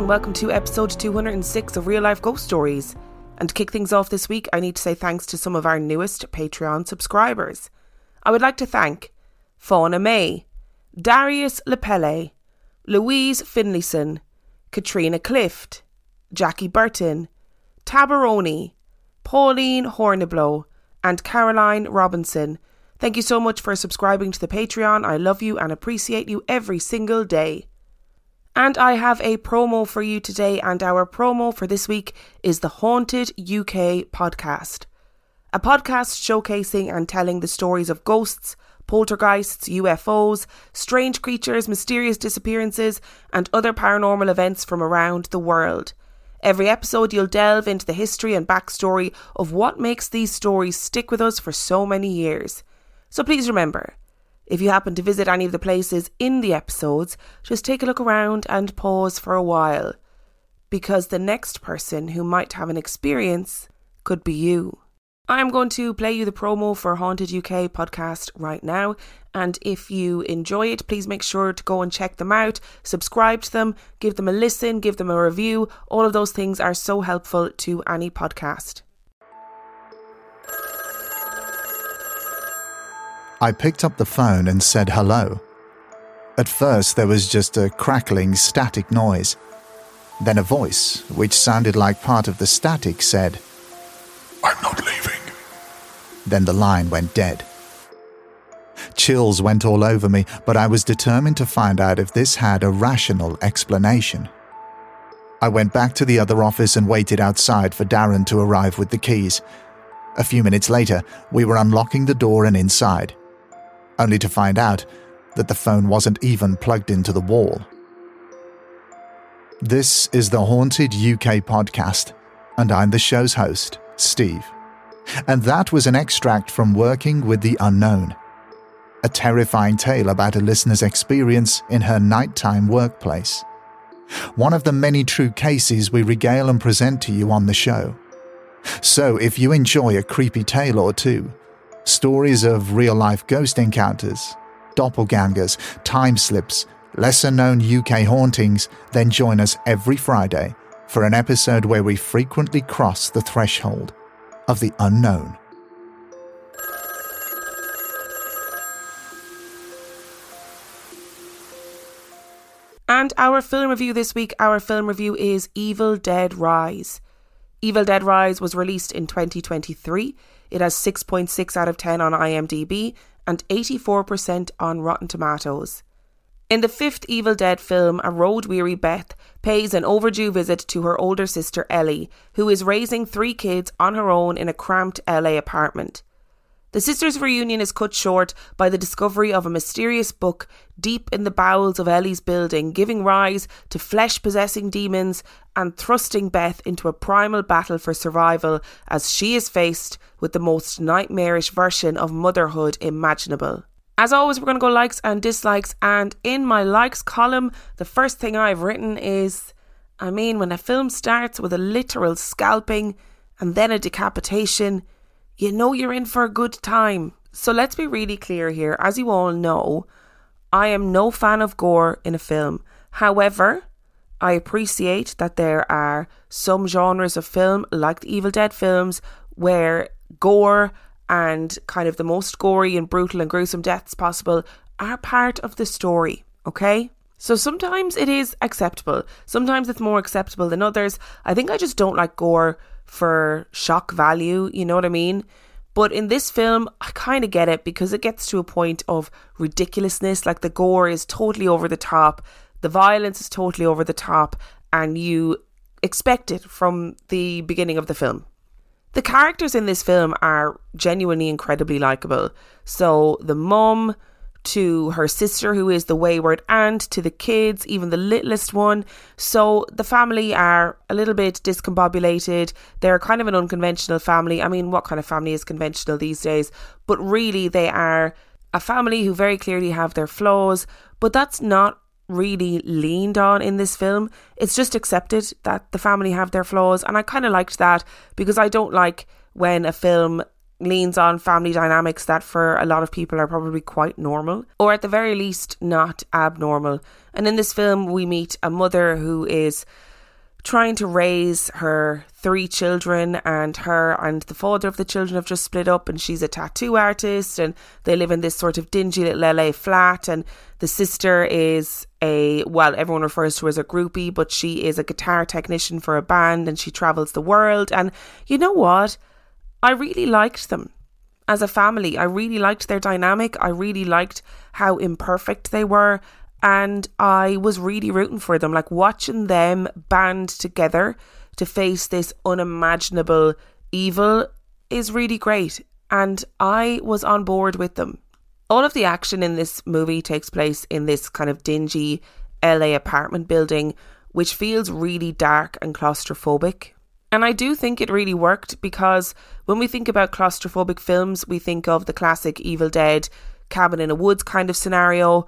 And welcome to episode 206 of Real Life Ghost Stories. And to kick things off this week, I need to say thanks to some of our newest Patreon subscribers. I would like to thank Fauna May, Darius Lepelle, Louise Finlayson, Katrina Clift, Jackie Burton, Tabaroni, Pauline Horniblow, and Caroline Robinson. Thank you so much for subscribing to the Patreon. I love you and appreciate you every single day. And I have a promo for you today, and our promo for this week is the Haunted UK podcast. A podcast showcasing and telling the stories of ghosts, poltergeists, UFOs, strange creatures, mysterious disappearances, and other paranormal events from around the world. Every episode, you'll delve into the history and backstory of what makes these stories stick with us for so many years. So please remember, if you happen to visit any of the places in the episodes, just take a look around and pause for a while. Because the next person who might have an experience could be you. I'm going to play you the promo for Haunted UK podcast right now. And if you enjoy it, please make sure to go and check them out, subscribe to them, give them a listen, give them a review. All of those things are so helpful to any podcast. I picked up the phone and said hello. At first, there was just a crackling, static noise. Then a voice, which sounded like part of the static, said, I'm not leaving. Then the line went dead. Chills went all over me, but I was determined to find out if this had a rational explanation. I went back to the other office and waited outside for Darren to arrive with the keys. A few minutes later, we were unlocking the door and inside only to find out that the phone wasn't even plugged into the wall. This is the Haunted UK podcast, and I'm the show's host, Steve. And that was an extract from Working with the Unknown, a terrifying tale about a listener's experience in her nighttime workplace. One of the many true cases we regale and present to you on the show. So if you enjoy a creepy tale or two, stories of real life ghost encounters, doppelgangers, time slips, lesser known UK hauntings, then join us every Friday for an episode where we frequently cross the threshold of the unknown. And our film review this week, our film review is Evil Dead Rise. Evil Dead Rise was released in 2023. It has 6.6 out of 10 on IMDb and 84% on Rotten Tomatoes. In the fifth Evil Dead film, a road weary Beth pays an overdue visit to her older sister Ellie, who is raising three kids on her own in a cramped LA apartment. The sisters' reunion is cut short by the discovery of a mysterious book deep in the bowels of Ellie's building, giving rise to flesh possessing demons and thrusting Beth into a primal battle for survival as she is faced with the most nightmarish version of motherhood imaginable. As always, we're going to go likes and dislikes, and in my likes column, the first thing I've written is I mean, when a film starts with a literal scalping and then a decapitation, you know you're in for a good time. So let's be really clear here. As you all know, I am no fan of gore in a film. However, I appreciate that there are some genres of film, like the Evil Dead films, where gore and kind of the most gory and brutal and gruesome deaths possible are part of the story, okay? So sometimes it is acceptable. Sometimes it's more acceptable than others. I think I just don't like gore for shock value, you know what I mean? But in this film, I kind of get it because it gets to a point of ridiculousness. Like the gore is totally over the top, the violence is totally over the top, and you expect it from the beginning of the film. The characters in this film are genuinely incredibly likable. So the mum, to her sister, who is the wayward aunt, to the kids, even the littlest one. So the family are a little bit discombobulated. They're kind of an unconventional family. I mean, what kind of family is conventional these days? But really, they are a family who very clearly have their flaws, but that's not really leaned on in this film. It's just accepted that the family have their flaws, and I kind of liked that because I don't like when a film leans on family dynamics that for a lot of people are probably quite normal, or at the very least not abnormal. And in this film, we meet a mother who is trying to raise her three children and her and the father of the children have just split up and she's a tattoo artist and they live in this sort of dingy little LA flat and the sister is a well everyone refers to her as a groupie but she is a guitar technician for a band and she travels the world and you know what I really liked them as a family. I really liked their dynamic. I really liked how imperfect they were. And I was really rooting for them, like watching them band together to face this unimaginable evil is really great. And I was on board with them. All of the action in this movie takes place in this kind of dingy LA apartment building, which feels really dark and claustrophobic. And I do think it really worked because when we think about claustrophobic films, we think of the classic Evil Dead, cabin in a woods kind of scenario.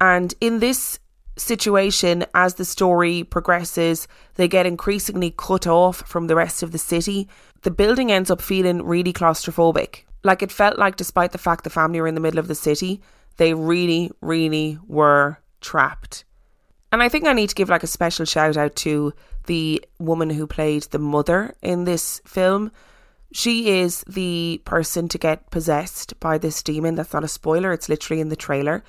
And in this situation, as the story progresses, they get increasingly cut off from the rest of the city. The building ends up feeling really claustrophobic. Like it felt like, despite the fact the family were in the middle of the city, they really, really were trapped. And I think I need to give like a special shout out to the woman who played the mother in this film. She is the person to get possessed by this demon. That's not a spoiler, it's literally in the trailer.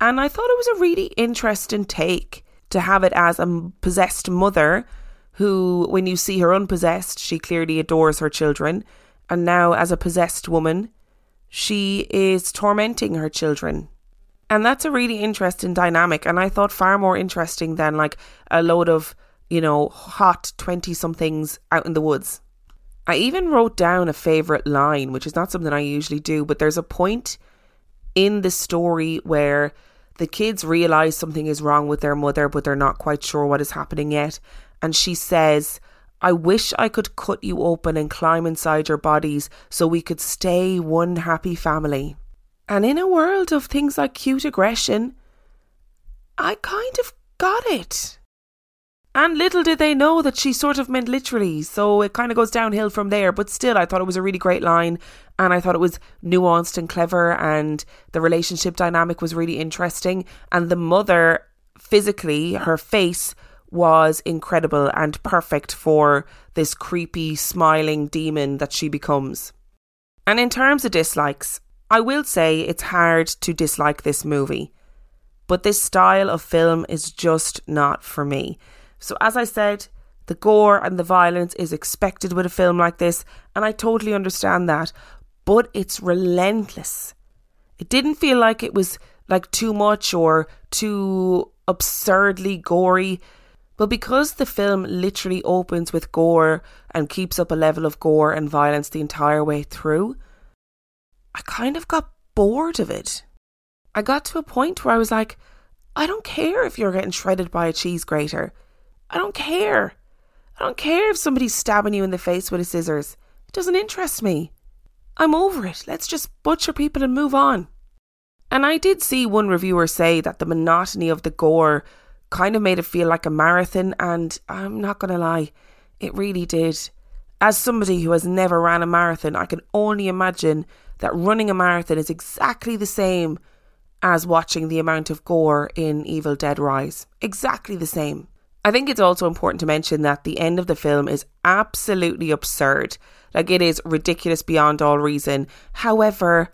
And I thought it was a really interesting take to have it as a possessed mother who, when you see her unpossessed, she clearly adores her children. And now, as a possessed woman, she is tormenting her children and that's a really interesting dynamic. And I thought far more interesting than like a load of, you know, hot 20 somethings out in the woods. I even wrote down a favourite line, which is not something I usually do, but there's a point in the story where the kids realize something is wrong with their mother, but they're not quite sure what is happening yet. And she says, I wish I could cut you open and climb inside your bodies so we could stay one happy family. And in a world of things like cute aggression, I kind of got it. And little did they know that she sort of meant literally, so it kind of goes downhill from there. But still, I thought it was a really great line, and I thought it was nuanced and clever, and the relationship dynamic was really interesting. And the mother, physically, her face was incredible and perfect for this creepy, smiling demon that she becomes. And in terms of dislikes, I will say it's hard to dislike this movie, but this style of film is just not for me. So, as I said, the gore and the violence is expected with a film like this, and I totally understand that, but it's relentless. It didn't feel like it was like too much or too absurdly gory. But because the film literally opens with gore and keeps up a level of gore and violence the entire way through, I kind of got bored of it. I got to a point where I was like, I don't care if you're getting shredded by a cheese grater. I don't care. I don't care if somebody's stabbing you in the face with a scissors. It doesn't interest me. I'm over it. Let's just butcher people and move on. And I did see one reviewer say that the monotony of the gore kind of made it feel like a marathon, and I'm not going to lie, it really did. As somebody who has never ran a marathon, I can only imagine that running a marathon is exactly the same as watching the amount of gore in Evil Dead Rise. Exactly the same. I think it's also important to mention that the end of the film is absolutely absurd. Like, it is ridiculous beyond all reason. However,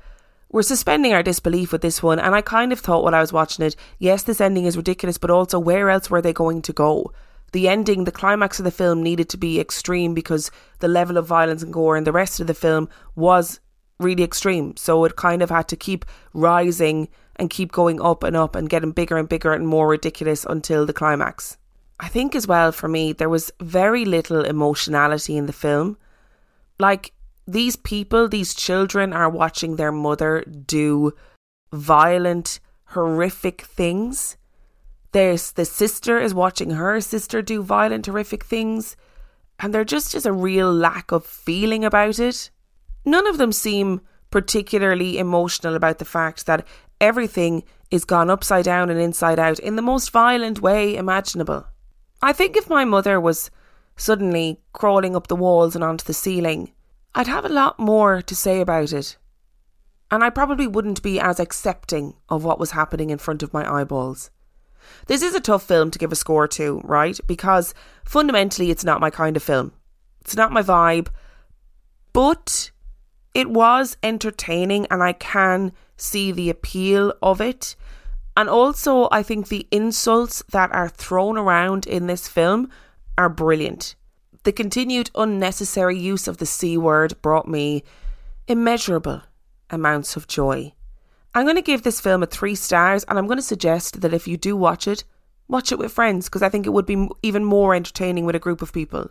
we're suspending our disbelief with this one, and I kind of thought while I was watching it, yes, this ending is ridiculous, but also where else were they going to go? The ending, the climax of the film needed to be extreme because the level of violence and gore in the rest of the film was really extreme. So it kind of had to keep rising and keep going up and up and getting bigger and bigger and more ridiculous until the climax. I think as well for me, there was very little emotionality in the film. Like, these people, these children are watching their mother do violent, horrific things. There's the sister is watching her sister do violent, horrific things, and there just is a real lack of feeling about it. None of them seem particularly emotional about the fact that everything is gone upside down and inside out in the most violent way imaginable. I think if my mother was suddenly crawling up the walls and onto the ceiling, I'd have a lot more to say about it. And I probably wouldn't be as accepting of what was happening in front of my eyeballs. This is a tough film to give a score to, right? Because fundamentally, it's not my kind of film. It's not my vibe. But it was entertaining and I can see the appeal of it. And also, I think the insults that are thrown around in this film are brilliant. The continued unnecessary use of the C word brought me immeasurable amounts of joy. I'm going to give this film a three stars, and I'm going to suggest that if you do watch it, watch it with friends because I think it would be even more entertaining with a group of people.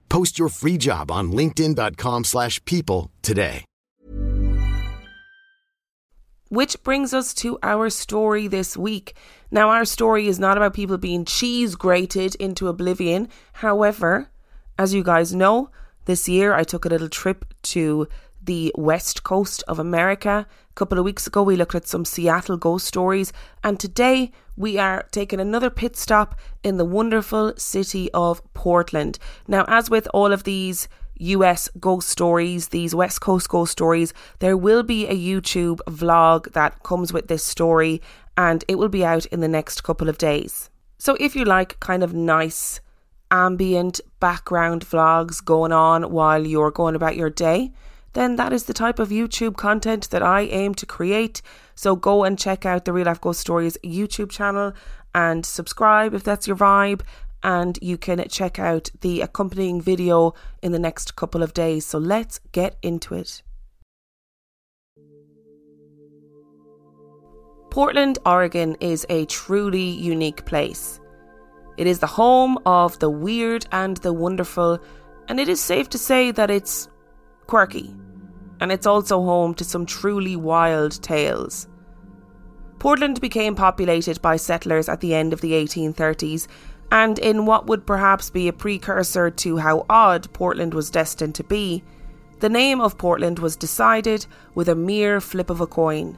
Post your free job on linkedin.com slash people today. Which brings us to our story this week. Now, our story is not about people being cheese grated into oblivion. However, as you guys know, this year I took a little trip to the west coast of America. A couple of weeks ago, we looked at some Seattle ghost stories, and today we are taking another pit stop in the wonderful city of Portland. Now, as with all of these US ghost stories, these West Coast ghost stories, there will be a YouTube vlog that comes with this story and it will be out in the next couple of days. So if you like kind of nice ambient background vlogs going on while you're going about your day, then that is the type of YouTube content that I aim to create. So go and check out the Real Life Ghost Stories YouTube channel and subscribe if that's your vibe and you can check out the accompanying video in the next couple of days. So let's get into it. Portland, Oregon is a truly unique place. It is the home of the weird and the wonderful, and it is safe to say that it's quirky. And it's also home to some truly wild tales. Portland became populated by settlers at the end of the 1830s and in what would perhaps be a precursor to how odd Portland was destined to be, the name of Portland was decided with a mere flip of a coin.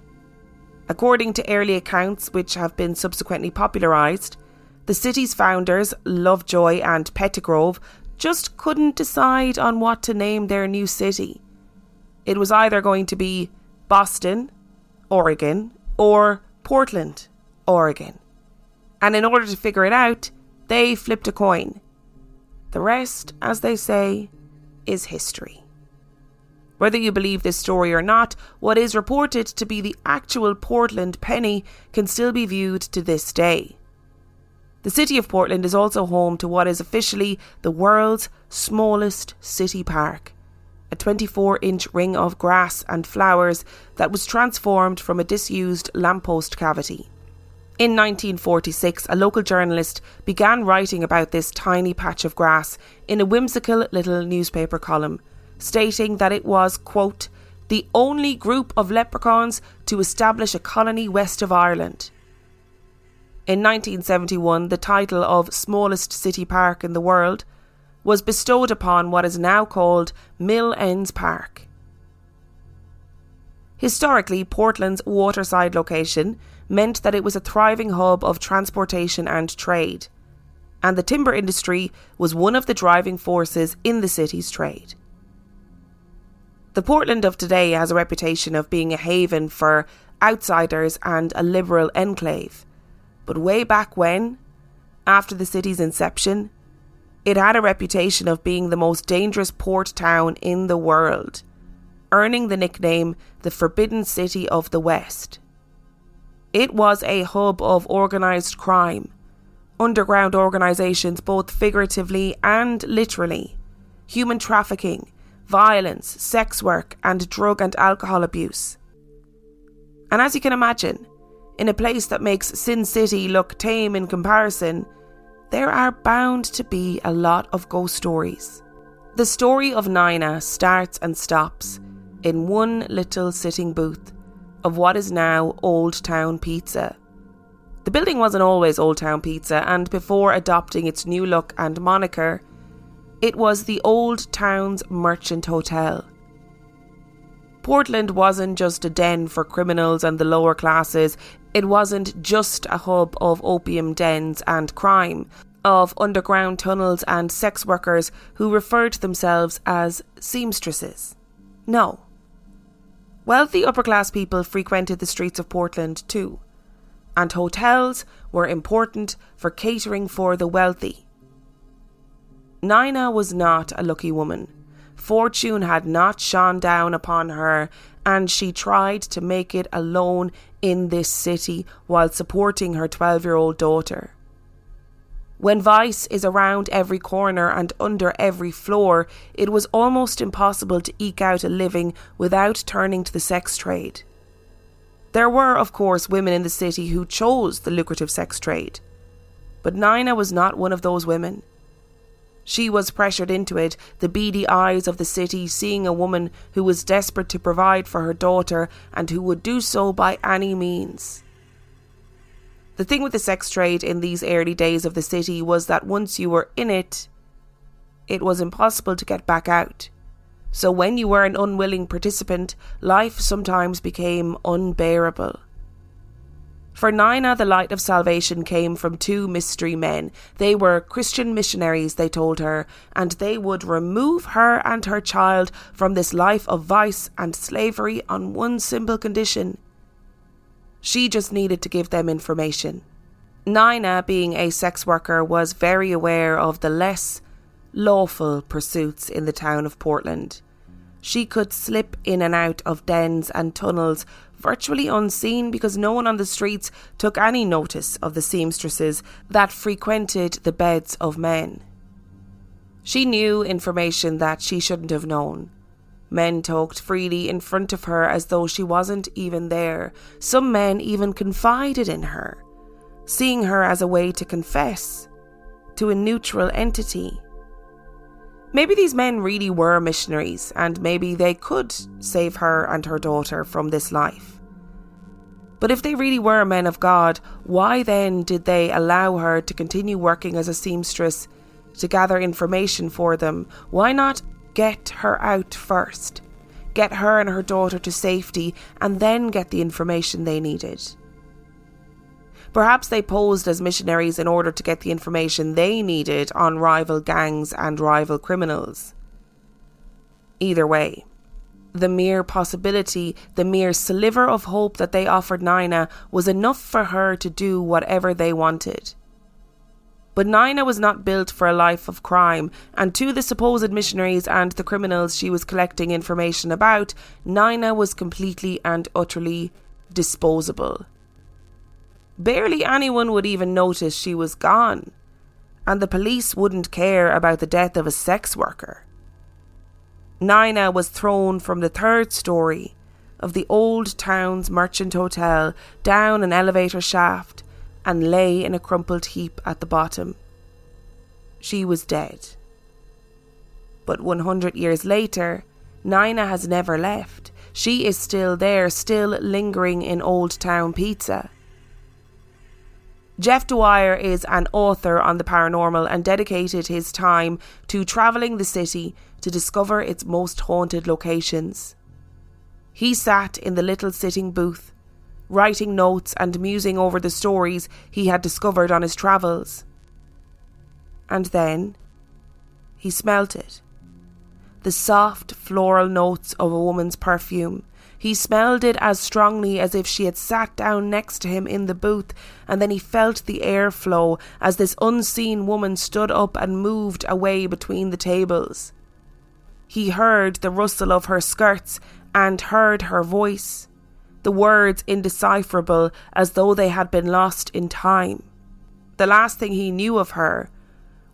According to early accounts, which have been subsequently popularised, the city's founders, Lovejoy and Pettygrove, just couldn't decide on what to name their new city. It was either going to be Boston, Oregon, or Portland, Oregon. And in order to figure it out, they flipped a coin. The rest, as they say, is history. Whether you believe this story or not, what is reported to be the actual Portland penny can still be viewed to this day. The city of Portland is also home to what is officially the world's smallest city park, a 24 inch ring of grass and flowers that was transformed from a disused lamppost cavity. In 1946, a local journalist began writing about this tiny patch of grass in a whimsical little newspaper column, stating that it was, quote, the only group of leprechauns to establish a colony west of Ireland. In 1971, the title of smallest city park in the world was bestowed upon what is now called Mill Ends Park. Historically, Portland's waterside location meant that it was a thriving hub of transportation and trade, and the timber industry was one of the driving forces in the city's trade. The Portland of today has a reputation of being a haven for outsiders and a liberal enclave. But way back when, after the city's inception, it had a reputation of being the most dangerous port town in the world, earning the nickname the Forbidden City of the West. It was a hub of organised crime, underground organisations both figuratively and literally, human trafficking, violence, sex work, and drug and alcohol abuse. And as you can imagine, in a place that makes Sin City look tame in comparison, there are bound to be a lot of ghost stories. The story of Nina starts and stops in one little sitting booth of what is now Old Town Pizza. The building wasn't always Old Town Pizza, and before adopting its new look and moniker, it was the Old Town's Merchant Hotel. Portland wasn't just a den for criminals and the lower classes, it wasn't just a hub of opium dens and crime, of underground tunnels and sex workers who referred to themselves as seamstresses. No. Wealthy upper class people frequented the streets of Portland too, and hotels were important for catering for the wealthy. Nina was not a lucky woman. Fortune had not shone down upon her, and she tried to make it alone in this city while supporting her 12 year old daughter. When vice is around every corner and under every floor, it was almost impossible to eke out a living without turning to the sex trade. There were, of course, women in the city who chose the lucrative sex trade. But Nina was not one of those women. She was pressured into it, the beady eyes of the city seeing a woman who was desperate to provide for her daughter and who would do so by any means. The thing with the sex trade in these early days of the city was that once you were in it, it was impossible to get back out. So when you were an unwilling participant, life sometimes became unbearable. For Nina, the light of salvation came from two mystery men. They were Christian missionaries, they told her, and they would remove her and her child from this life of vice and slavery on one simple condition. She just needed to give them information. Nina, being a sex worker, was very aware of the less lawful pursuits in the town of Portland. She could slip in and out of dens and tunnels virtually unseen because no one on the streets took any notice of the seamstresses that frequented the beds of men. She knew information that she shouldn't have known. Men talked freely in front of her as though she wasn't even there. Some men even confided in her, seeing her as a way to confess to a neutral entity. Maybe these men really were missionaries, and maybe they could save her and her daughter from this life. But if they really were men of God, why then did they allow her to continue working as a seamstress to gather information for them? Why not get her out first? Get her and her daughter to safety and then get the information they needed. Perhaps they posed as missionaries in order to get the information they needed on rival gangs and rival criminals. Either way, the mere possibility, the mere sliver of hope that they offered Nina was enough for her to do whatever they wanted. But Nina was not built for a life of crime, and to the supposed missionaries and the criminals she was collecting information about, Nina was completely and utterly disposable. Barely anyone would even notice she was gone, and the police wouldn't care about the death of a sex worker. Nina was thrown from the third story of the old town's merchant hotel down an elevator shaft and lay in a crumpled heap at the bottom. She was dead. But 100 years later, Nina has never left. She is still there, still lingering in Old Town Pizza. Jeff Dwyer is an author on the paranormal and dedicated his time to travelling the city to discover its most haunted locations. He sat in the little sitting booth, writing notes and musing over the stories he had discovered on his travels. And then he smelt it the soft floral notes of a woman's perfume he smelled it as strongly as if she had sat down next to him in the booth, and then he felt the air flow as this unseen woman stood up and moved away between the tables. He heard the rustle of her skirts and heard her voice, the words indecipherable as though they had been lost in time. The last thing he knew of her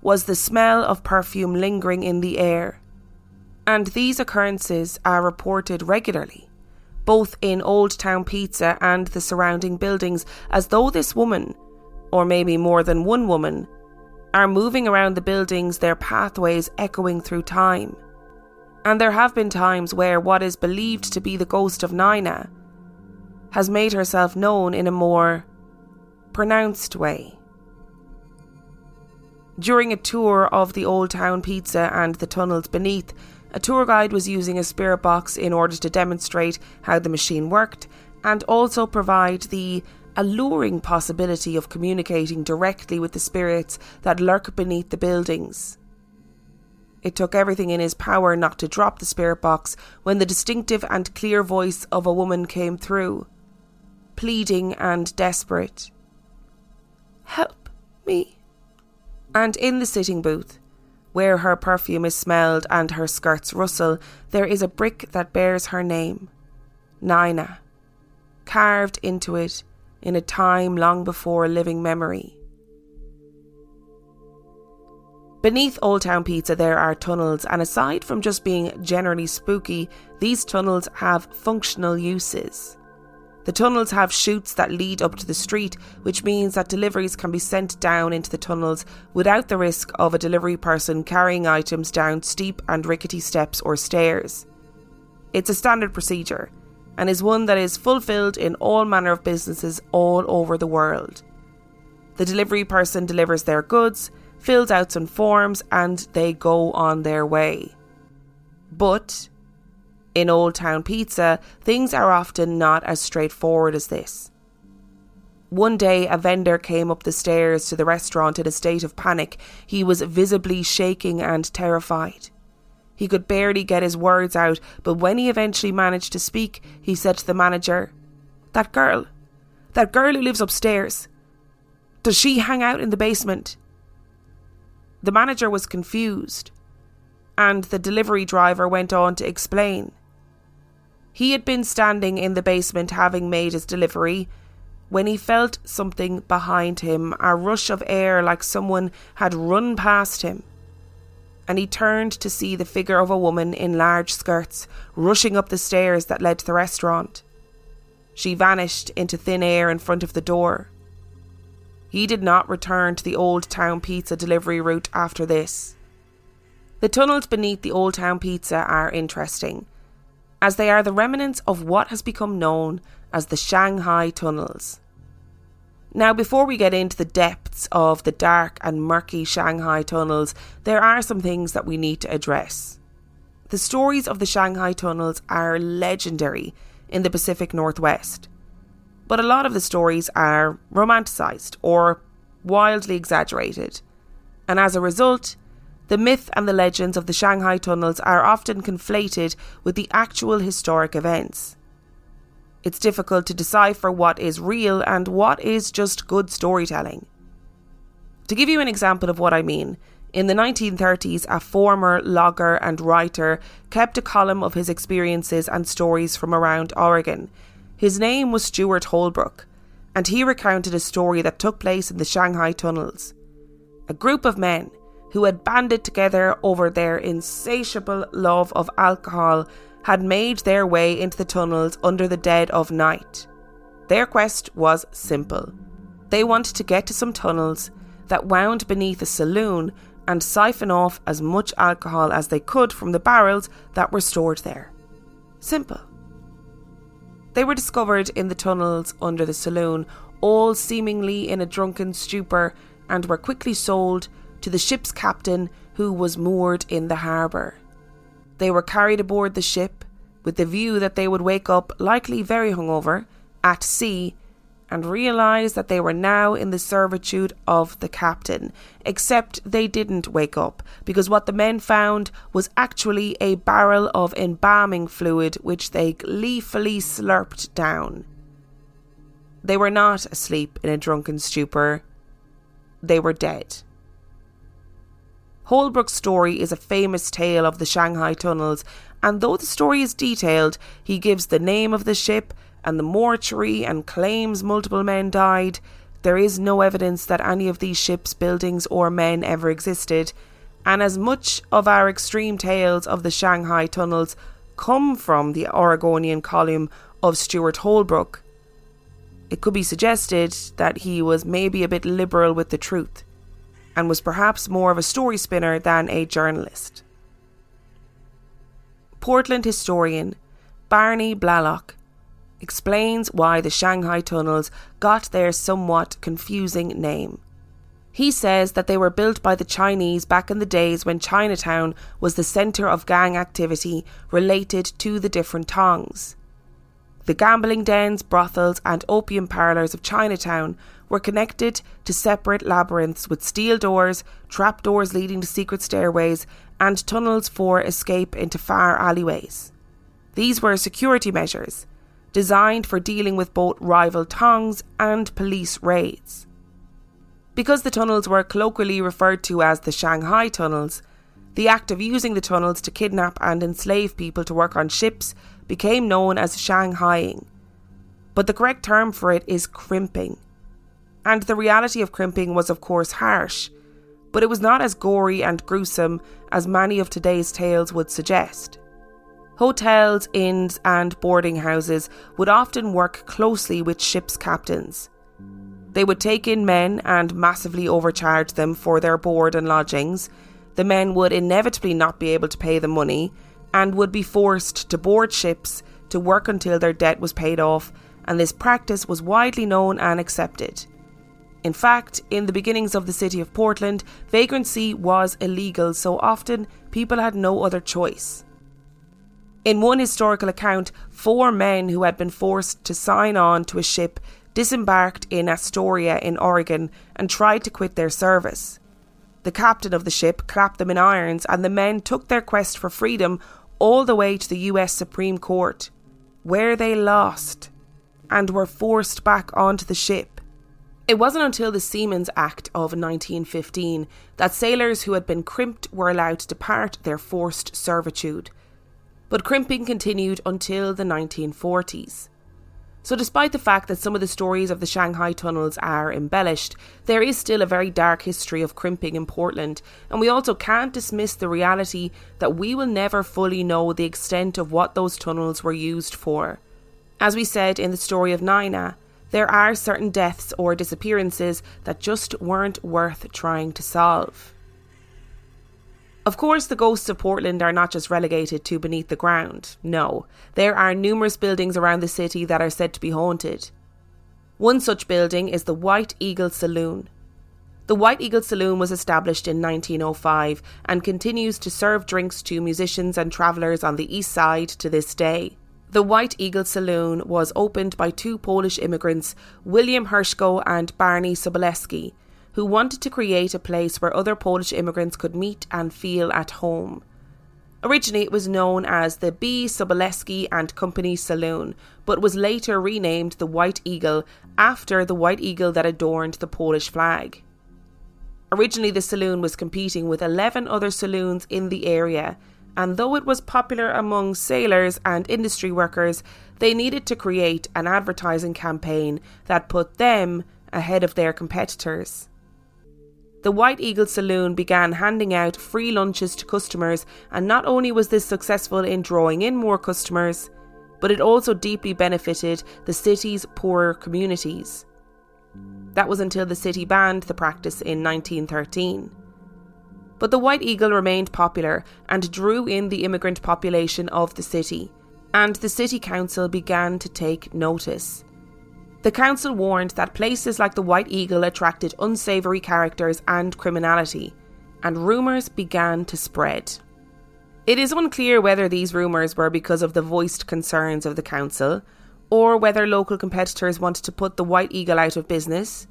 was the smell of perfume lingering in the air. And these occurrences are reported regularly both in Old Town Pizza and the surrounding buildings, as though this woman, or maybe more than one woman, are moving around the buildings, their pathways echoing through time. And there have been times where what is believed to be the ghost of Nina has made herself known in a more pronounced way. During a tour of the Old Town Pizza and the tunnels beneath, a tour guide was using a spirit box in order to demonstrate how the machine worked and also provide the alluring possibility of communicating directly with the spirits that lurk beneath the buildings. It took everything in his power not to drop the spirit box when the distinctive and clear voice of a woman came through, pleading and desperate. Help me. And in the sitting booth, where her perfume is smelled and her skirts rustle, there is a brick that bears her name Nina, carved into it in a time long before living memory. Beneath Old Town Pizza, there are tunnels, and aside from just being generally spooky, these tunnels have functional uses. The tunnels have chutes that lead up to the street, which means that deliveries can be sent down into the tunnels without the risk of a delivery person carrying items down steep and rickety steps or stairs. It's a standard procedure and is one that is fulfilled in all manner of businesses all over the world. The delivery person delivers their goods, fills out some forms, and they go on their way. But in Old Town Pizza, things are often not as straightforward as this. One day, a vendor came up the stairs to the restaurant in a state of panic. He was visibly shaking and terrified. He could barely get his words out, but when he eventually managed to speak, he said to the manager, That girl, that girl who lives upstairs, does she hang out in the basement? The manager was confused, and the delivery driver went on to explain. He had been standing in the basement having made his delivery when he felt something behind him, a rush of air like someone had run past him. And he turned to see the figure of a woman in large skirts rushing up the stairs that led to the restaurant. She vanished into thin air in front of the door. He did not return to the Old Town Pizza delivery route after this. The tunnels beneath the Old Town Pizza are interesting as they are the remnants of what has become known as the Shanghai tunnels. Now, before we get into the depths of the dark and murky Shanghai tunnels, there are some things that we need to address. The stories of the Shanghai tunnels are legendary in the Pacific Northwest, but a lot of the stories are romanticised or wildly exaggerated, and as a result, the myth and the legends of the Shanghai tunnels are often conflated with the actual historic events. It's difficult to decipher what is real and what is just good storytelling. To give you an example of what I mean, in the 1930s, a former logger and writer kept a column of his experiences and stories from around Oregon. His name was Stewart Holbrook, and he recounted a story that took place in the Shanghai tunnels. A group of men who had banded together over their insatiable love of alcohol, had made their way into the tunnels under the dead of night. Their quest was simple. They wanted to get to some tunnels that wound beneath a saloon and siphon off as much alcohol as they could from the barrels that were stored there. Simple. They were discovered in the tunnels under the saloon, all seemingly in a drunken stupor, and were quickly sold to the ship's captain who was moored in the harbour. They were carried aboard the ship with the view that they would wake up, likely very hungover, at sea and realise that they were now in the servitude of the captain. Except they didn't wake up, because what the men found was actually a barrel of embalming fluid which they gleefully slurped down. They were not asleep in a drunken stupor, they were dead. Holbrook's story is a famous tale of the Shanghai tunnels, and though the story is detailed, he gives the name of the ship and the mortuary and claims multiple men died, there is no evidence that any of these ships, buildings, or men ever existed. And as much of our extreme tales of the Shanghai tunnels come from the Oregonian column of Stewart Holbrook, it could be suggested that he was maybe a bit liberal with the truth and was perhaps more of a story spinner than a journalist. Portland historian Barney Blalock explains why the Shanghai tunnels got their somewhat confusing name. He says that they were built by the Chinese back in the days when Chinatown was the centre of gang activity related to the different tongs. The gambling dens, brothels, and opium parlours of Chinatown were connected to separate labyrinths with steel doors, trapdoors leading to secret stairways, and tunnels for escape into far alleyways. These were security measures designed for dealing with both rival tongs and police raids. Because the tunnels were colloquially referred to as the Shanghai tunnels, the act of using the tunnels to kidnap and enslave people to work on ships became known as Shanghaiing. But the correct term for it is crimping. And the reality of crimping was, of course, harsh, but it was not as gory and gruesome as many of today's tales would suggest. Hotels, inns, and boarding houses would often work closely with ship's captains. They would take in men and massively overcharge them for their board and lodgings. The men would inevitably not be able to pay the money and would be forced to board ships to work until their debt was paid off, and this practice was widely known and accepted. In fact, in the beginnings of the city of Portland, vagrancy was illegal, so often people had no other choice. In one historical account, four men who had been forced to sign on to a ship disembarked in Astoria in Oregon and tried to quit their service. The captain of the ship clapped them in irons, and the men took their quest for freedom all the way to the US Supreme Court, where they lost and were forced back onto the ship. It wasn't until the Seamen's Act of 1915 that sailors who had been crimped were allowed to depart their forced servitude but crimping continued until the 1940s. So, despite the fact that some of the stories of the Shanghai tunnels are embellished, there is still a very dark history of crimping in Portland, and we also can't dismiss the reality that we will never fully know the extent of what those tunnels were used for. As we said in the story of Nina, there are certain deaths or disappearances that just weren't worth trying to solve. Of course, the ghosts of Portland are not just relegated to beneath the ground. No, there are numerous buildings around the city that are said to be haunted. One such building is the White Eagle Saloon. The White Eagle Saloon was established in 1905 and continues to serve drinks to musicians and travellers on the east side to this day. The White Eagle Saloon was opened by two Polish immigrants, William Hryszko and Barney Sobolewski, who wanted to create a place where other Polish immigrants could meet and feel at home. Originally, it was known as the B. Sobolewski and Company Saloon, but was later renamed the White Eagle after the white eagle that adorned the Polish flag. Originally, the saloon was competing with 11 other saloons in the area, and though it was popular among sailors and industry workers, they needed to create an advertising campaign that put them ahead of their competitors. The White Eagle Saloon began handing out free lunches to customers, and not only was this successful in drawing in more customers, but it also deeply benefited the city's poorer communities. That was until the city banned the practice in 1913. But the White Eagle remained popular and drew in the immigrant population of the city, and the City Council began to take notice. The council warned that places like the White Eagle attracted unsavoury characters and criminality, and rumours began to spread. It is unclear whether these rumours were because of the voiced concerns of the council, or whether local competitors wanted to put the White Eagle out of business,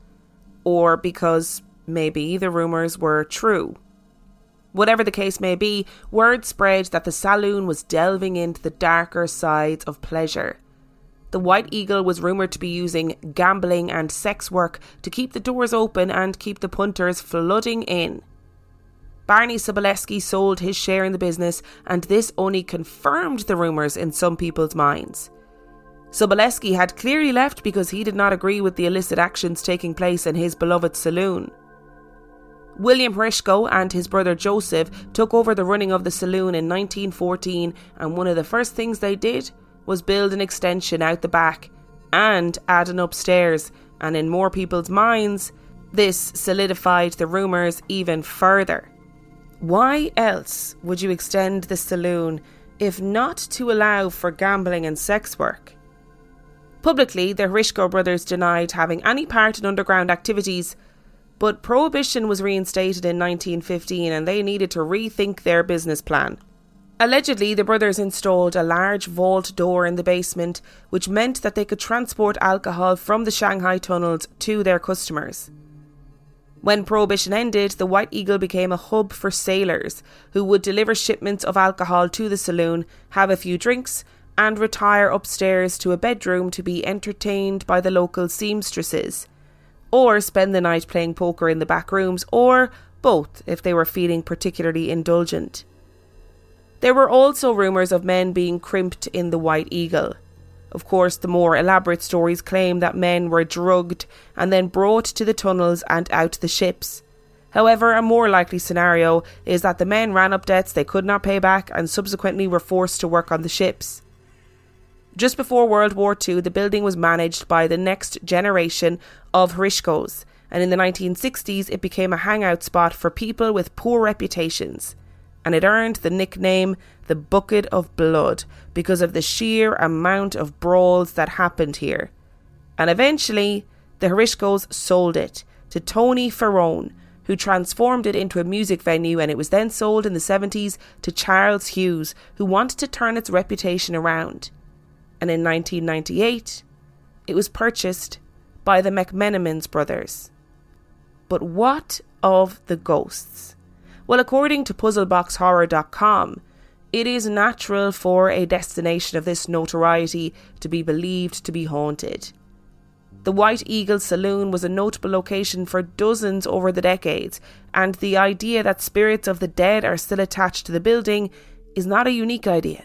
or because maybe the rumours were true. Whatever the case may be, word spread that the saloon was delving into the darker sides of pleasure the White Eagle was rumoured to be using gambling and sex work to keep the doors open and keep the punters flooding in. Barney Sobolewski sold his share in the business, and this only confirmed the rumours in some people's minds. Sobolewski had clearly left because he did not agree with the illicit actions taking place in his beloved saloon. William Hryszko and his brother Joseph took over the running of the saloon in 1914, and one of the first things they did was build an extension out the back and add an upstairs, and in more people's minds, this solidified the rumours even further. Why else would you extend the saloon if not to allow for gambling and sex work? Publicly, the Hryszko brothers denied having any part in underground activities, but prohibition was reinstated in 1915 and they needed to rethink their business plan. Allegedly, the brothers installed a large vault door in the basement, which meant that they could transport alcohol from the Shanghai tunnels to their customers. When Prohibition ended, the White Eagle became a hub for sailors who would deliver shipments of alcohol to the saloon, have a few drinks, and retire upstairs to a bedroom to be entertained by the local seamstresses, or spend the night playing poker in the back rooms, or both if they were feeling particularly indulgent. There were also rumours of men being crimped in the White Eagle. Of course, the more elaborate stories claim that men were drugged and then brought to the tunnels and out the ships. However, a more likely scenario is that the men ran up debts they could not pay back and subsequently were forced to work on the ships. Just before World War II, the building was managed by the next generation of Hryszkos, and in the 1960s it became a hangout spot for people with poor reputations and it earned the nickname the Bucket of Blood because of the sheer amount of brawls that happened here. And eventually, the Hryszkos sold it to Tony Ferrone, who transformed it into a music venue, and it was then sold in the 70s to Charles Hughes, who wanted to turn its reputation around. And in 1998, it was purchased by the McMenamins brothers. But what of the ghosts? Well, according to puzzleboxhorror.com, it is natural for a destination of this notoriety to be believed to be haunted. The White Eagle Saloon was a notable location for dozens over the decades, and the idea that spirits of the dead are still attached to the building is not a unique idea.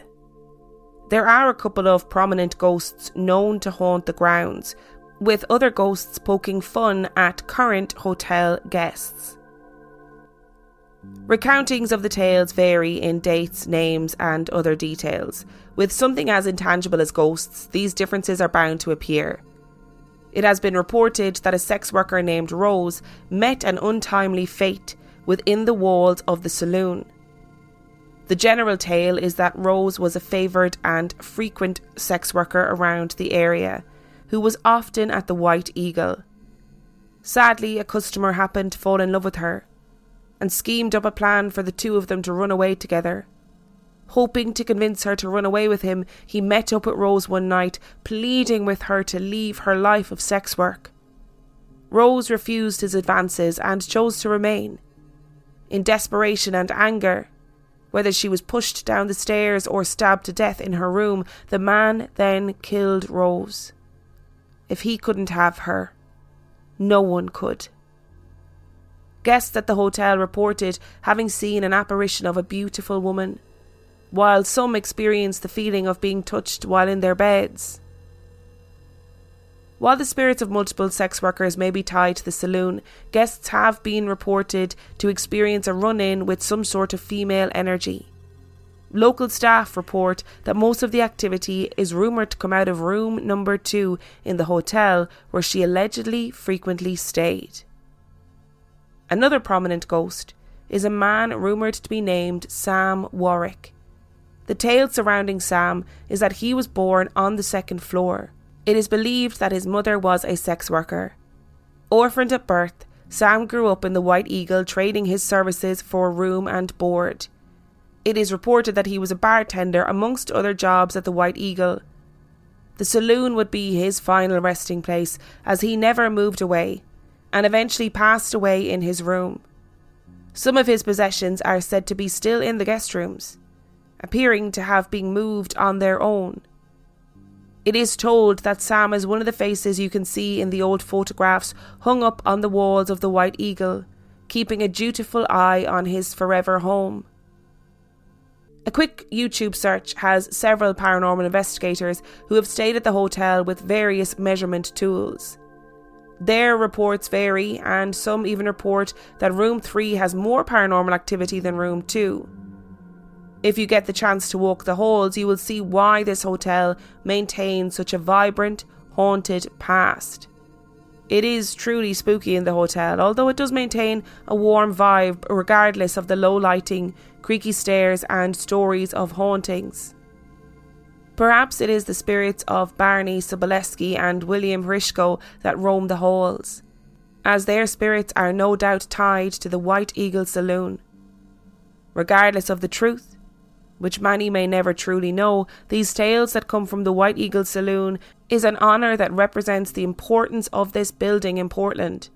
There are a couple of prominent ghosts known to haunt the grounds, with other ghosts poking fun at current hotel guests. Recountings of the tales vary in dates, names, and other details. With something as intangible as ghosts, these differences are bound to appear. It has been reported that a sex worker named Rose met an untimely fate within the walls of the saloon. The general tale is that Rose was a favoured and frequent sex worker around the area, who was often at the White Eagle. Sadly, a customer happened to fall in love with her and schemed up a plan for the two of them to run away together. Hoping to convince her to run away with him, he met up with Rose one night, pleading with her to leave her life of sex work. Rose refused his advances and chose to remain. In desperation and anger, whether she was pushed down the stairs or stabbed to death in her room, the man then killed Rose. If he couldn't have her, no one could. Guests at the hotel reported having seen an apparition of a beautiful woman, while some experienced the feeling of being touched while in their beds. While the spirits of multiple sex workers may be tied to the saloon, guests have been reported to experience a run in with some sort of female energy. Local staff report that most of the activity is rumoured to come out of room number two in the hotel where she allegedly frequently stayed. Another prominent ghost is a man rumoured to be named Sam Warwick. The tale surrounding Sam is that he was born on the second floor. It is believed that his mother was a sex worker. Orphaned at birth, Sam grew up in the White Eagle trading his services for room and board. It is reported that he was a bartender amongst other jobs at the White Eagle. The saloon would be his final resting place as he never moved away and eventually passed away in his room. Some of his possessions are said to be still in the guest rooms, appearing to have been moved on their own. It is told that Sam is one of the faces you can see in the old photographs hung up on the walls of the White Eagle, keeping a dutiful eye on his forever home. A quick YouTube search has several paranormal investigators who have stayed at the hotel with various measurement tools. Their reports vary, and some even report that room 3 has more paranormal activity than room 2. If you get the chance to walk the halls, you will see why this hotel maintains such a vibrant, haunted past. It is truly spooky in the hotel, although it does maintain a warm vibe regardless of the low lighting, creaky stairs, and stories of hauntings. Perhaps it is the spirits of Barney Sobolewski and William Hryszko that roam the halls, as their spirits are no doubt tied to the White Eagle Saloon. Regardless of the truth, which many may never truly know, these tales that come from the White Eagle Saloon is an honour that represents the importance of this building in Portland.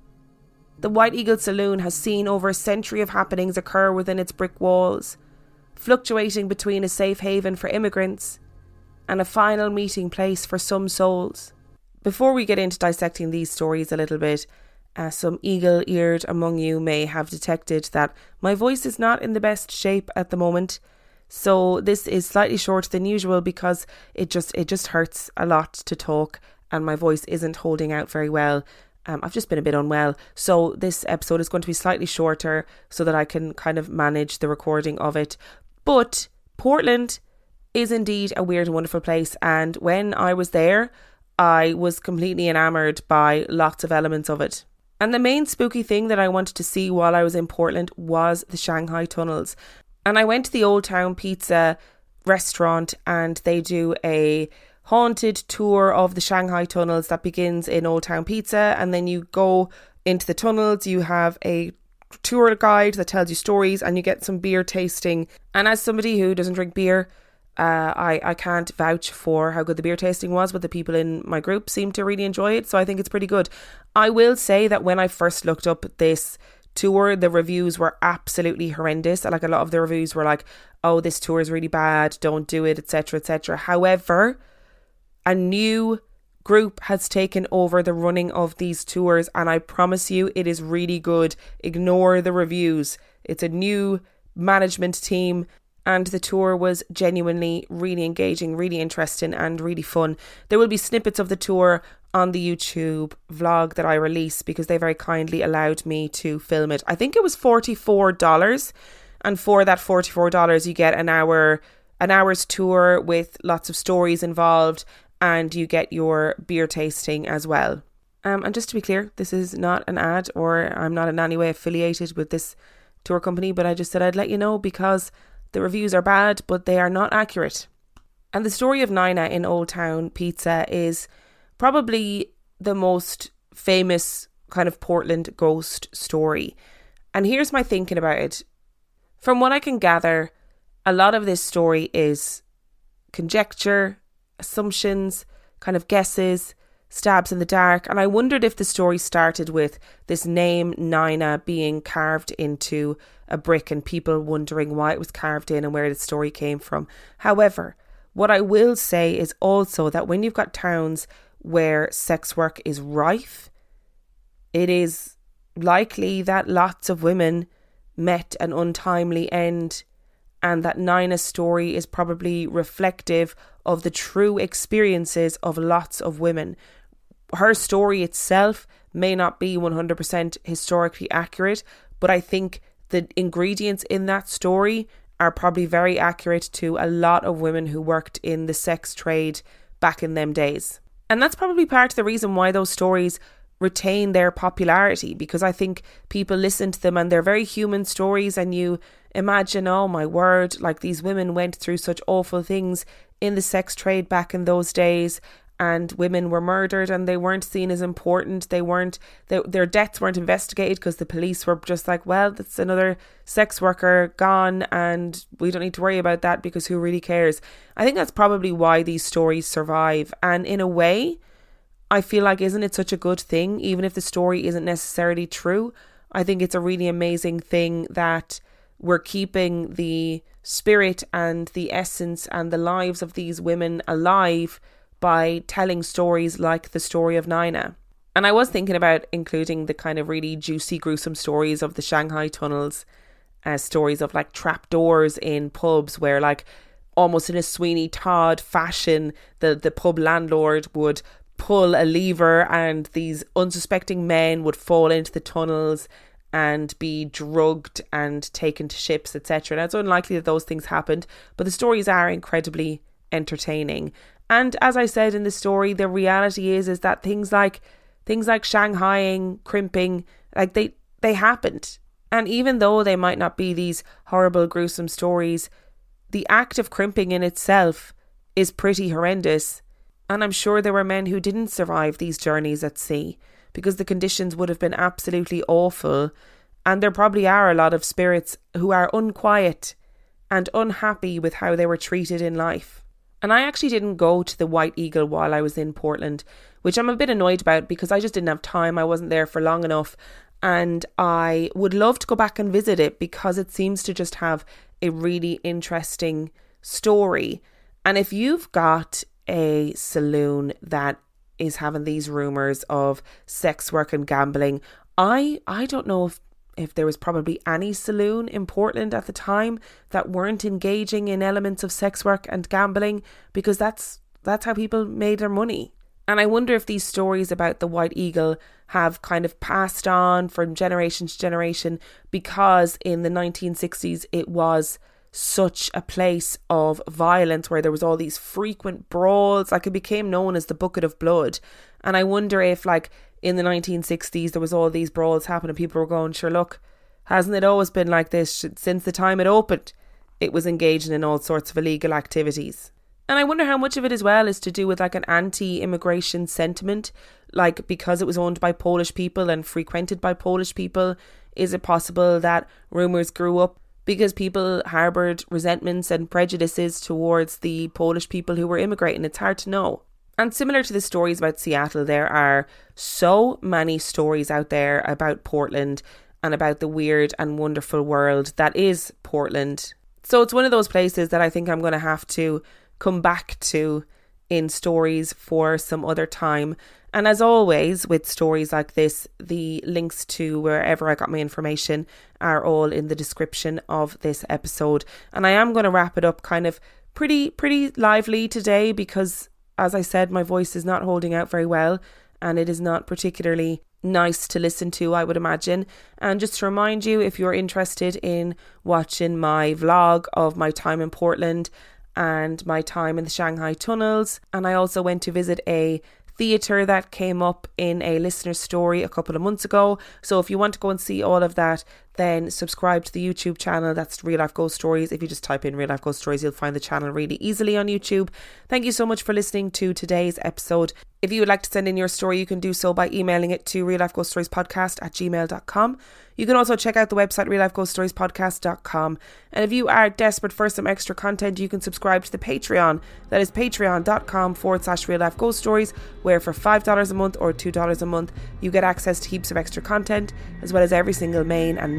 The White Eagle Saloon has seen over a century of happenings occur within its brick walls, fluctuating between a safe haven for immigrants and a final meeting place for some souls. Before we get into dissecting these stories a little bit, uh, some eagle eared among you may have detected that my voice is not in the best shape at the moment. So this is slightly shorter than usual because it just it just hurts a lot to talk and my voice isn't holding out very well. Um, I've just been a bit unwell, so this episode is going to be slightly shorter so that I can kind of manage the recording of it. But Portland is indeed a weird and wonderful place, and when I was there, I was completely enamored by lots of elements of it. And the main spooky thing that I wanted to see while I was in Portland was the Shanghai tunnels. And I went to the Old Town Pizza restaurant and they do a haunted tour of the Shanghai tunnels that begins in Old Town Pizza and then you go into the tunnels you have a tour guide that tells you stories and you get some beer tasting and as somebody who doesn't drink beer uh, I, I can't vouch for how good the beer tasting was, but the people in my group seem to really enjoy it, so I think it's pretty good. I will say that when I first looked up this tour, the reviews were absolutely horrendous. Like a lot of the reviews were like, "Oh, this tour is really bad. Don't do it," etc., etc. However, a new group has taken over the running of these tours, and I promise you, it is really good. Ignore the reviews. It's a new management team and the tour was genuinely really engaging, really interesting, and really fun. There will be snippets of the tour on the YouTube vlog that I release because they very kindly allowed me to film it. I think it was $44 and for that $44 you get an hour an hour's tour with lots of stories involved and you get your beer tasting as well. Um, and just to be clear, this is not an ad or I'm not in any way affiliated with this tour company, but I just said I'd let you know because the reviews are bad, but they are not accurate. And the story of Nina in Old Town Pizza is probably the most famous kind of Portland ghost story. And here's my thinking about it. From what I can gather, a lot of this story is conjecture, assumptions, kind of guesses, stabs in the dark. And I wondered if the story started with this name, Nina, being carved into a brick and people wondering why it was carved in and where the story came from. However, what I will say is also that when you've got towns where sex work is rife, it is likely that lots of women met an untimely end and that Nina's story is probably reflective of the true experiences of lots of women her story itself may not be 100% historically accurate, but I think the ingredients in that story are probably very accurate to a lot of women who worked in the sex trade back in them days. And that's probably part of the reason why those stories retain their popularity because I think people listen to them and they're very human stories and you imagine, oh my word, like these women went through such awful things in the sex trade back in those days and women were murdered and they weren't seen as important. They weren't they, their deaths weren't investigated because the police were just like well that's another sex worker gone and we don't need to worry about that because who really cares? I think that's probably why these stories survive. And in a way i feel like isn't it such a good thing? Even if the story isn't necessarily true i think it's a really amazing thing that we're keeping the spirit and the essence and the lives of these women alive by telling stories like the story of Nina. And I was thinking about including the kind of really juicy, gruesome stories of the Shanghai tunnels, uh, stories of like trapdoors in pubs where, like, almost in a Sweeney Todd fashion, the, the pub landlord would pull a lever and these unsuspecting men would fall into the tunnels and be drugged and taken to ships, etc. Now, it's unlikely that those things happened, but the stories are incredibly entertaining. And as I said in the story, the reality is is that things like things like Shanghaiing, crimping, like they they happened. And even though they might not be these horrible, gruesome stories, the act of crimping in itself is pretty horrendous. And I'm sure there were men who didn't survive these journeys at sea because the conditions would have been absolutely awful. And there probably are a lot of spirits who are unquiet and unhappy with how they were treated in life. And I actually didn't go to the White Eagle while I was in Portland, which I'm a bit annoyed about because I just didn't have time. I wasn't there for long enough. And I would love to go back and visit it because it seems to just have a really interesting story. And if you've got a saloon that is having these rumors of sex work and gambling, I I don't know if if there was probably any saloon in Portland at the time that weren't engaging in elements of sex work and gambling because that's that's how people made their money. And I wonder if these stories about the White Eagle have kind of passed on from generation to generation because in the 1960s it was such a place of violence where there was all these frequent brawls like it became known as the bucket of blood and i wonder if like in the 1960s there was all these brawls happening people were going sure look hasn't it always been like this since the time it opened it was engaging in all sorts of illegal activities and i wonder how much of it as well is to do with like an anti-immigration sentiment like because it was owned by polish people and frequented by polish people is it possible that rumors grew up because people harboured resentments and prejudices towards the Polish people who were immigrating. It's hard to know. And similar to the stories about Seattle, there are so many stories out there about Portland and about the weird and wonderful world that is Portland. So it's one of those places that I think I'm going to have to come back to in stories for some other time. And as always, with stories like this, the links to wherever I got my information are all in the description of this episode. And I am going to wrap it up kind of pretty, pretty lively today because as I said, my voice is not holding out very well and it is not particularly nice to listen to, I would imagine. And just to remind you, if you're interested in watching my vlog of my time in Portland and my time in the Shanghai tunnels, and I also went to visit a theatre that came up in a listener story a couple of months ago. So if you want to go and see all of that, then subscribe to the YouTube channel. That's Real Life Ghost Stories. If you just type in Real Life Ghost Stories, you'll find the channel really easily on YouTube. Thank you so much for listening to today's episode. If you would like to send in your story, you can do so by emailing it to real life ghost stories podcast at gmail.com. You can also check out the website reallifeghoststoriespodcast.com. And if you are desperate for some extra content, you can subscribe to the Patreon. That is patreon.com forward slash real life ghost stories, where for $5 a month or $2 a month, you get access to heaps of extra content, as well as every single main and